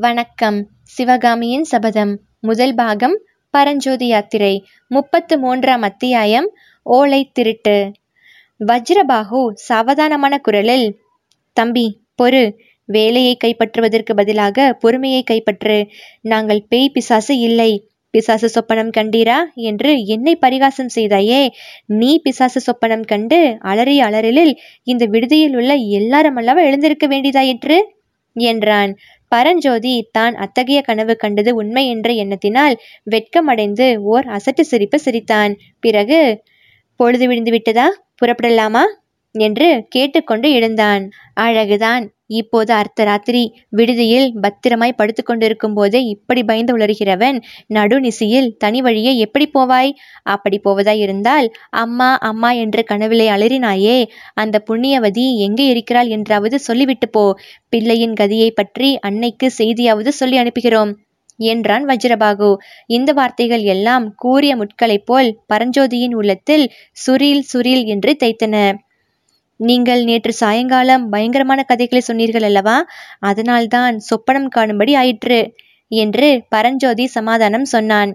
வணக்கம். சிவகாமியின் சபதம். முதல் பாகம் பரஞ்சோதி யாத்திரை. முப்பத்து மூன்றாம் அத்தியாயம் ஓலை திருட்டு. வஜ்ரபாகு சாவதானமான குரலில் தம்பி பொறு. வேலையை கைப்பற்றுவதற்கு பதிலாக பொறுமையை கைப்பற்று. நாங்கள் பேய் பிசாசு இல்லை. பிசாசு சொப்பனம் கண்டீரா? என்று என்னை பரிகாசம் செய்தாயே நீ பிசாசு சொப்பனம் கண்டு அலறிய அலறலில் இந்த விடுதியில் உள்ள எல்லாரும் அல்லவா எழுந்திருக்க வேண்டியதாயிற்று என்றான். பரஞ்சோதி தான் அத்தகைய கனவு கண்டது உண்மை என்ற எண்ணத்தினால் வெட்கமடைந்து ஓர் அசட்டு சிரிப்பு சிரித்தான். பிறகு பொழுது விழுந்து விட்டதா? புறப்படலாமா? என்று கேட்டுக்கொண்டு எழுந்தான். அழகுதான். இப்போது அர்த்த ராத்திரி விடுதியில் பத்திரமாய் படுத்து கொண்டிருக்கும் போதே இப்படி பயந்து உளறுகிறவன் நடுநிசியில் தனி வழியே எப்படி போவாய்? அப்படி போவதாயிருந்தால் அம்மா அம்மா என்று கனவிலே அலறினாயே அந்த புண்ணியவதி எங்கே இருக்கிறாள் என்றாவது சொல்லிவிட்டு போ. பிள்ளையின் கதியை பற்றி அன்னைக்கு செய்தியாவது சொல்லி அனுப்புகிறோம் என்றான் வஜ்ரபாகு. இந்த வார்த்தைகள் எல்லாம் கூறிய முட்களைப் போல் பரஞ்சோதியின் உள்ளத்தில் சுரீல் சுரீல் என்று தைத்தன நீங்கள் நேற்று சாயங்காலம் பயங்கரமான கதைகளை சொன்னீர்கள் அல்லவா? அதனால்தான் சொப்பனம் காணும்படி ஆயிற்று என்று பரஞ்சோதி சமாதானம் சொன்னான்.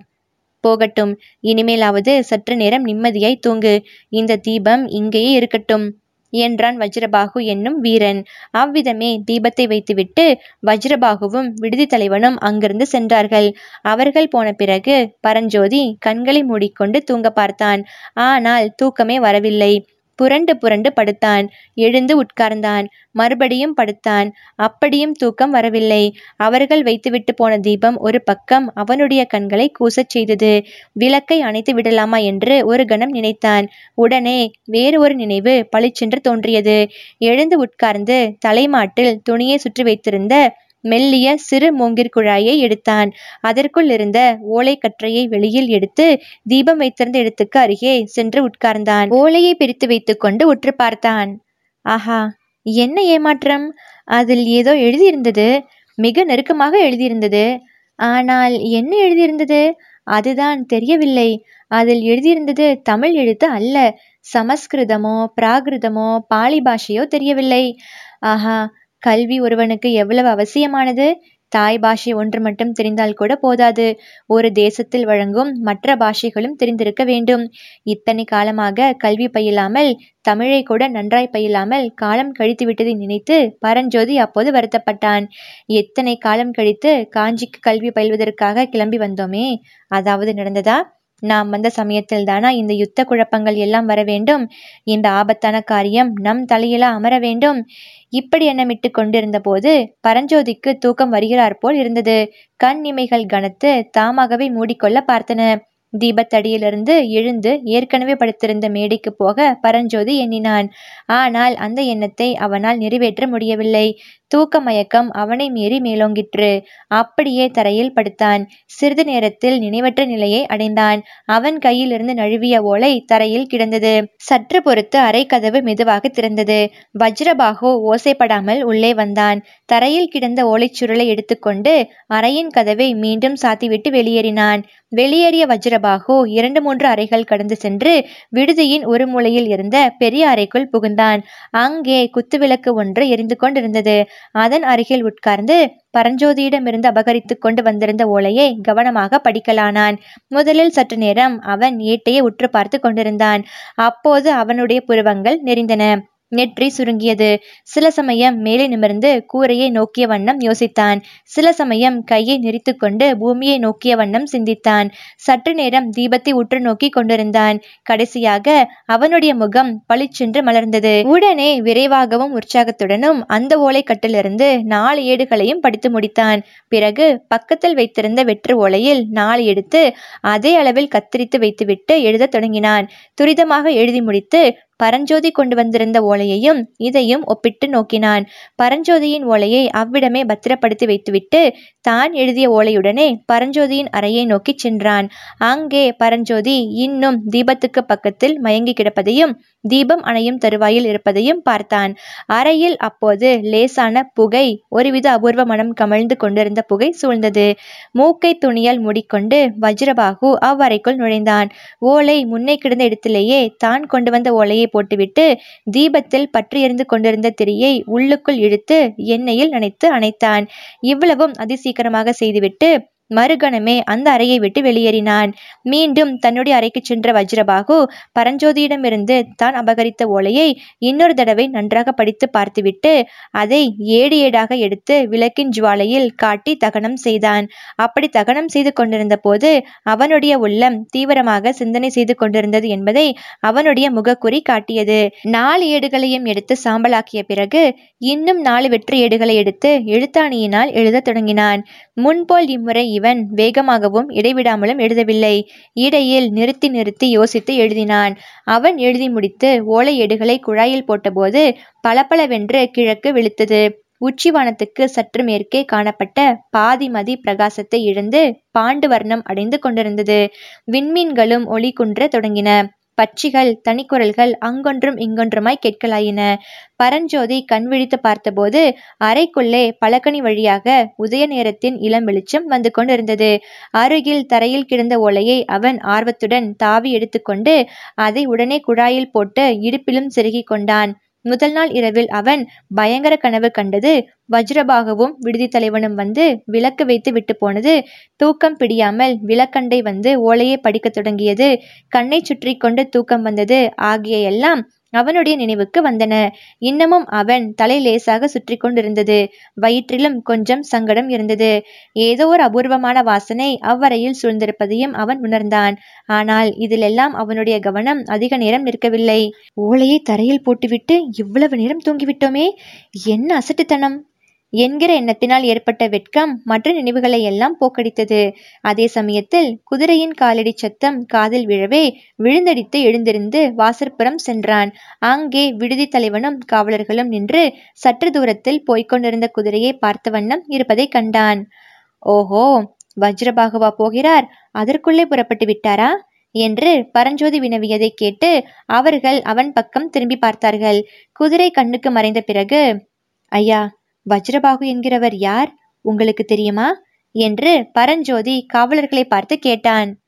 போகட்டும் இனிமேலாவது சற்று நேரம் நிம்மதியாய் தூங்கு. இந்த தீபம் இங்கேயே இருக்கட்டும் என்றான் வஜ்ரபாகு என்னும் வீரன். அவ்விதமே தீபத்தை வைத்துவிட்டு வஜ்ரபாகுவும் விடுதி தலைவனும் அங்கிருந்து சென்றார்கள். அவர்கள் போன பிறகு பரஞ்சோதி கண்களை மூடிக்கொண்டு தூங்க பார்த்தான். ஆனால் தூக்கமே வரவில்லை. புரண்டு புரண்டு படுத்தான். எழுந்து உட்கார்ந்தான். மறுபடியும் படுத்தான். அப்படியும் தூக்கம் வரவில்லை. அவர்கள் வைத்துவிட்டு போன தீபம் ஒரு பக்கம் அவனுடைய கண்களை கூசச் செய்தது. விளக்கை அணைத்து விடலாமா என்று ஒரு கணம் நினைத்தான். உடனே வேறு ஒரு நினைவு பளிச்சென்று தோன்றியது. எழுந்து உட்கார்ந்து தலைமாட்டில் துணியை சுற்றி வைத்திருந்த மெல்லிய சிறு மூங்கிற்குழாயை எடுத்தான். அதற்குள் இருந்த ஓலைக்கற்றையை வெளியில் எடுத்து தீபம் வைத்திருந்த இடத்துக்கு அருகே சென்று உட்கார்ந்தான். ஓலையை பிரித்து வைத்துக்கொண்டு உற்று பார்த்தான். ஆஹா என்ன ஏமாற்றம்? அதில் ஏதோ எழுதியிருந்தது. மிக நெருக்கமாக எழுதியிருந்தது. ஆனால் என்ன எழுதியிருந்தது? அதுதான் தெரியவில்லை. அதில் எழுதியிருந்தது தமிழ் எழுத்து அல்ல. சமஸ்கிருதமோ பிராகிருதமோ பாலி பாஷையோ தெரியவில்லை. ஆஹா கல்வி ஒருவனுக்கு எவ்வளவு அவசியமானது? தாய் பாஷை ஒன்று மட்டும் தெரிந்தால் கூட போதாது. ஒரு தேசத்தில் வழங்கும் மற்ற பாஷைகளும் தெரிந்திருக்க வேண்டும். இத்தனை காலமாக கல்வி பயிலாமல் தமிழை கூட நன்றாய் பயிலாமல் காலம் கழித்து விட்டதை நினைத்து பரஞ்சோதி அப்போது வருத்தப்பட்டான். எத்தனை காலம் கழித்து காஞ்சிக்கு கல்வி பயில்வதற்காக கிளம்பி வந்தோமே? அதாவது நடந்ததா? நாம் வந்த சமயத்தில் தானா இந்த யுத்த குழப்பங்கள் எல்லாம் வர வேண்டும். இந்த ஆபத்தான காரியம் நம் தலையில அமர வேண்டும். இப்படி எண்ணமிட்டு கொண்டிருந்த போது பரஞ்சோதிக்கு தூக்கம் வருகிறார் போல் இருந்தது. கண் இமைகள் கனத்து தாமாகவே மூடிக்கொள்ள பார்த்தன. தீபத்தடியிலிருந்து எழுந்து ஏற்கனவே படுத்திருந்த மேடைக்கு போக பரஞ்சோதி எண்ணினான். ஆனால் அந்த எண்ணத்தை அவனால் நிறைவேற்ற முடியவில்லை. தூக்க மயக்கம் அவனை மீறி மேலோங்கிற்று. அப்படியே தரையில் படுத்தான். சிறிது நேரத்தில் நினைவற்ற நிலையை அடைந்தான். அவன் கையிலிருந்து நழுவிய ஓலை தரையில் கிடந்தது. சற்று பொறுத்து அரை கதவு மெதுவாக திறந்தது. வஜ்ரபாகு ஓசைப்படாமல் உள்ளே வந்தான். தரையில் கிடந்த ஓலைச்சுருளை எடுத்துக்கொண்டு அறையின் கதவை மீண்டும் சாத்திவிட்டு வெளியேறினான். வெளியேறிய வஜ்ரபாகு இரண்டு மூன்று அறைகள் கடந்து சென்று விடுதியின் ஒரு மூலையில் இருந்த பெரிய அறைக்குள் புகுந்தான். அங்கே குத்துவிளக்கு ஒன்று எரிந்து கொண்டிருந்தது. அதன் அருகில் உட்கார்ந்து பரஞ்சோதியிடமிருந்து அபகரித்து கொண்டு வந்திருந்த ஓலையை கவனமாக படிக்கலானான். முதலில் சற்று நேரம் அவன் ஏட்டையை உற்று பார்த்து கொண்டிருந்தான். அப்போது அவனுடைய புருவங்கள் நெறிந்தன நெற்றி சுருங்கியது. சில சமயம் மேலே நிமிர்ந்து கூரையை நோக்கிய வண்ணம் யோசித்தான். சில சமயம் கையை நெறித்து கொண்டு பூமியை நோக்கிய வண்ணம் சிந்தித்தான். சற்று நேரம் தீபத்தை உற்று நோக்கி கொண்டிருந்தான். கடைசியாக அவனுடைய முகம் பளிச்சென்று மலர்ந்தது. உடனே விரைவாகவும் உற்சாகத்துடனும் அந்த ஓலைக்கட்டிலிருந்து நாலு ஏடுகளையும் படித்து முடித்தான். பிறகு பக்கத்தில் வைத்திருந்த வெற்று ஓலையில் நாலு எடுத்து அதே அளவில் கத்திரித்து வைத்துவிட்டு எழுதத் தொடங்கினான். துரிதமாக எழுதி முடித்து பரஞ்சோதி கொண்டு வந்திருந்த ஓலையையும் இதையும் ஒப்பிட்டு நோக்கினான். பரஞ்சோதியின் ஓலையை அவ்விடமே பத்திரப்படுத்தி வைத்துவிட்டு தான் எழுதிய ஓலையுடனே பரஞ்சோதியின் அறையை நோக்கி சென்றான். அங்கே பரஞ்சோதி இன்னும் தீபத்துக்கு பக்கத்தில் மயங்கி கிடப்பதையும் தீபம் அணையும் தருவாயில் இருப்பதையும் பார்த்தான். அறையில் அப்போது லேசான புகை ஒருவித அபூர்வ மனம் கமழ்ந்து கொண்டிருந்த புகை சூழ்ந்தது. மூக்கை துணியால் மூடிக்கொண்டு வஜ்ரபாகு அவ்வறைக்குள் நுழைந்தான். ஓலை முன்னே கிடந்த இடத்திலேயே தான் கொண்டு வந்த ஓலையை எண்ணெயை போட்டுவிட்டு தீபத்தில் பற்றி எறிந்து கொண்டிருந்த திரியை உள்ளுக்குள் இழுத்து எண்ணெயில் நனைத்து அணைத்தான். இவ்வளவும் அதிசீக்கிரமாக செய்துவிட்டு மறுகணமே அந்த அறையை விட்டு வெளியேறினான். மீண்டும் தன்னுடைய அறைக்கு சென்ற வஜ்ரபாகு பரஞ்சோதியிடமிருந்து தான் அபகரித்த ஓலையை இன்னொரு தடவை நன்றாக படித்து பார்த்துவிட்டு அதை ஏடு ஏடாக எடுத்து விளக்கின் ஜுவாலையில் காட்டி தகனம் செய்தான். அப்படி தகனம் செய்து கொண்டிருந்த போது அவனுடைய உள்ளம் தீவிரமாக சிந்தனை செய்து கொண்டிருந்தது என்பதை அவனுடைய முகக்குறி காட்டியது. நாலு ஏடுகளையும் எடுத்து சாம்பலாக்கிய பிறகு இன்னும் நாலு வெற்று ஏடுகளை எடுத்து எழுத்தாணியினால் எழுதத் தொடங்கினான். முன்போல் இம்முறை இவன் வேகமாகவும் இடைவிடாமலும் எழுதவில்லை. இடையில் நிறுத்தி நிறுத்தி யோசித்து எழுதினான். அவன் எழுதி முடித்து ஓலை ஏடுகளை குழாயில் போட்டபோது பளபளவென்று கிழக்கு விழுத்தது. உச்சிவானத்துக்கு சற்று மேற்கே காணப்பட்ட பாதிமதி பிரகாசத்தை இழந்து பாண்டு வர்ணம் அடைந்து கொண்டிருந்தது. விண்மீன்களும் ஒளி குன்ற தொடங்கின. பட்சிகள் தனிக்குரல்கள் அங்கொன்றும் இங்கொன்றுமாய் கேட்கலாயின. பரஞ்சோதி கண்விழித்து பார்த்தபோது அறைக்குள்ளே பலகனி வழியாக உதய நேரத்தின் இளம் வெளிச்சம் வந்து கொண்டிருந்தது. அருகில் தரையில் கிடந்த ஓலையை அவன் ஆர்வத்துடன் தாவி எடுத்துக்கொண்டு அதை உடனே குழாயில் போட்டு இடுப்பிலும் செருகிக் கொண்டான். முதல் நாள் இரவில் அவன் பயங்கர கனவு கண்டது. வஜ்ரபாகவும் விடுதி தலைவனும் வந்து விளக்கு வைத்து விட்டு போனது. தூக்கம் பிடியாமல் விளக்கண்டை வந்து ஓலையை படிக்கத் தொடங்கியது. கண்ணை சுற்றி கொண்டு தூக்கம் வந்தது. ஆகிய எல்லாம் அவனுடைய நினைவுக்கு வந்தன. இன்னமும் அவன் தலை லேசாக சுற்றி கொண்டிருந்தது. வயிற்றிலும் கொஞ்சம் சங்கடம் இருந்தது. ஏதோ ஒரு அபூர்வமான வாசனை அவ்வரையில் சூழ்ந்திருப்பதையும் அவன் உணர்ந்தான். ஆனால் இதிலெல்லாம் அவனுடைய கவனம் அதிக நேரம் நிற்கவில்லை. ஓலையை தரையில் போட்டுவிட்டு இவ்வளவு நேரம் தூங்கிவிட்டோமே? என்ன அசட்டுத்தனம்? என்கிற எண்ணத்தினால் ஏற்பட்ட வெட்கம் மற்ற நினைவுகளை எல்லாம் போக்கடித்தது. அதே சமயத்தில் குதிரையின் காலடி சத்தம் காதில் விழவே விழுந்தடித்து எழுந்திருந்து வாசற்புறம் சென்றான். அங்கே விடுதி தலைவனும் காவலர்களும் நின்று சற்று தூரத்தில் போய்க் கொண்டிருந்த குதிரையை பார்த்த வண்ணம் இருப்பதை கண்டான். ஓஹோ வஜ்ரபாகுவா போகிறார். அதற்குள்ளே புறப்பட்டு விட்டாரா? என்று பரஞ்சோதி வினவியதை கேட்டு அவர்கள் அவன் பக்கம் திரும்பி பார்த்தார்கள். குதிரை கண்ணுக்கு மறைந்த பிறகு ஐயா வஜ்ரபாகு என்கிறவர் யார்? உங்களுக்கு தெரியுமா? என்று பரஞ்சோதி காவலர்களை பார்த்து கேட்டான்.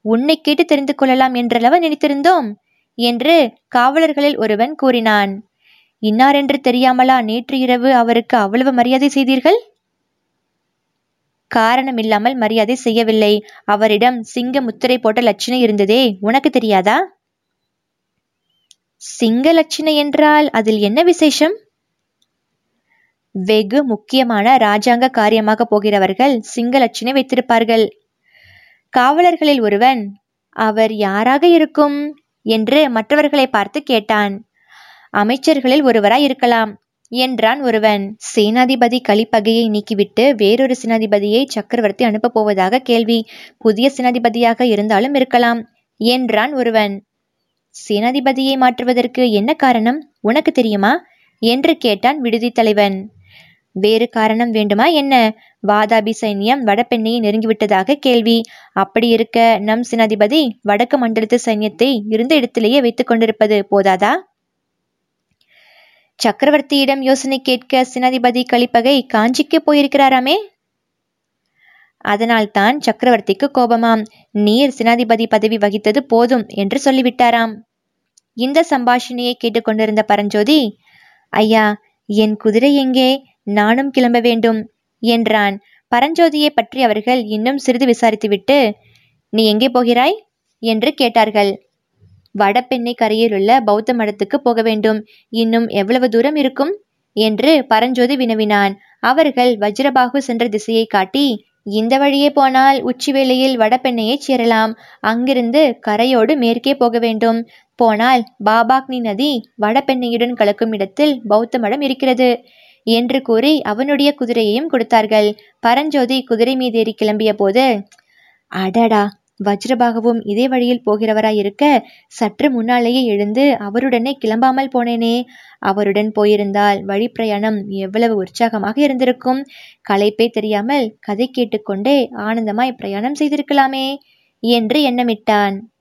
உன்னை கேட்டு தெரிந்து கொள்ளலாம் என்றளவா நினைத்திருந்தோம்? என்று காவலர்களில் ஒருவன் கூறினான். இன்னார் என்று தெரியாமலா நேற்று இரவு அவருக்கு அவ்வளவு மரியாதை செய்தீர்கள்? காரணமில்லாமல் மரியாதை செய்யவில்லை. அவரிடம் சிங்க முத்திரை போட்ட லட்சணை இருந்ததே உனக்கு தெரியாதா? சிங்க லட்சணை என்றால் அதில் என்ன விசேஷம்? வெகு முக்கியமான ராஜாங்க காரியமாக போகிறவர்கள் சிங்க வைத்திருப்பார்கள். காவலர்களில் ஒருவன் அவர் யாராக இருக்கும்? என்று மற்றவர்களை பார்த்து கேட்டான். அமைச்சர்களில் ஒருவராய் இருக்கலாம் என்றான் ஒருவன். சேனாதிபதி கலிப்பகையை நீக்கிவிட்டு வேறொரு சேனாதிபதியை சக்கரவர்த்தி அனுப்பப் போவதாக கேள்வி. புதிய சேனாதிபதியாக இருந்தாலும் இருக்கலாம் என்றான் ஒருவன். சேனாதிபதியை மாற்றுவதற்கு என்ன காரணம்? உனக்கு தெரியுமா? என்று கேட்டான் விடுதி தலைவன். வேறு காரணம் வேண்டுமா? என்ன? வாதாபி சைன்யம் வடபெண்ணையை நெருங்கிவிட்டதாக கேள்வி. அப்படி இருக்க நம் சேனாதிபதி வடக்கு மண்டலத்து சைன்யத்தை இருந்த இடத்திலேயே வைத்துக் கொண்டிருப்பது போதாதா? சக்கரவர்த்தியிடம் யோசனை கேட்க சேனாதிபதி கலிப்பகை காஞ்சிக்கு போயிருக்கிறாராமே? அதனால்தான் சக்கரவர்த்திக்கு கோபமாம். நீர் சேனாதிபதி பதவி வகித்தது போதும் என்று சொல்லிவிட்டாராம். இந்த சம்பாஷணையை கேட்டுக்கொண்டிருந்த பரஞ்சோதி ஐயா என் குதிரை எங்கே? நானும் கிளம்ப வேண்டும் என்றான். பரஞ்சோதியை பற்றி அவர்கள் இன்னும் சிறிது விசாரித்துவிட்டு நீ எங்கே போகிறாய்? என்று கேட்டார்கள். வடபெண்ணை கரையிலுள்ள பௌத்த மடத்துக்கு போக வேண்டும். இன்னும் எவ்வளவு தூரம் இருக்கும்? என்று பரஞ்சோதி வினவினான். அவர்கள் வஜ்ரபாகு சென்ற திசையை காட்டி இந்த வழியே போனால் உச்சி வேளையில் வடபெண்ணையை சேரலாம். அங்கிருந்து கரையோடு மேற்கே போக வேண்டும். போனால் பாபாக்னி நதி வடபெண்ணையுடன் கலக்கும் இடத்தில் பௌத்த மடம் இருக்கிறது. என்று கூறி அவனுடைய குதிரையையும் கொடுத்தார்கள். பரஞ்சோதி குதிரை மீதேறி கிளம்பிய போது அடடா வஜ்ரபாகவும் இதே வழியில் போகிறவராயிருக்க சற்று முன்னாலேயே எழுந்து அவருடனே கிளம்பாமல் போனேனே. அவருடன் போயிருந்தால் வழி பிரயாணம் எவ்வளவு உற்சாகமாக இருந்திருக்கும். களைப்பே தெரியாமல் கதை கேட்டுக்கொண்டே ஆனந்தமாய் பிரயாணம் செய்திருக்கலாமே என்று எண்ணமிட்டான்.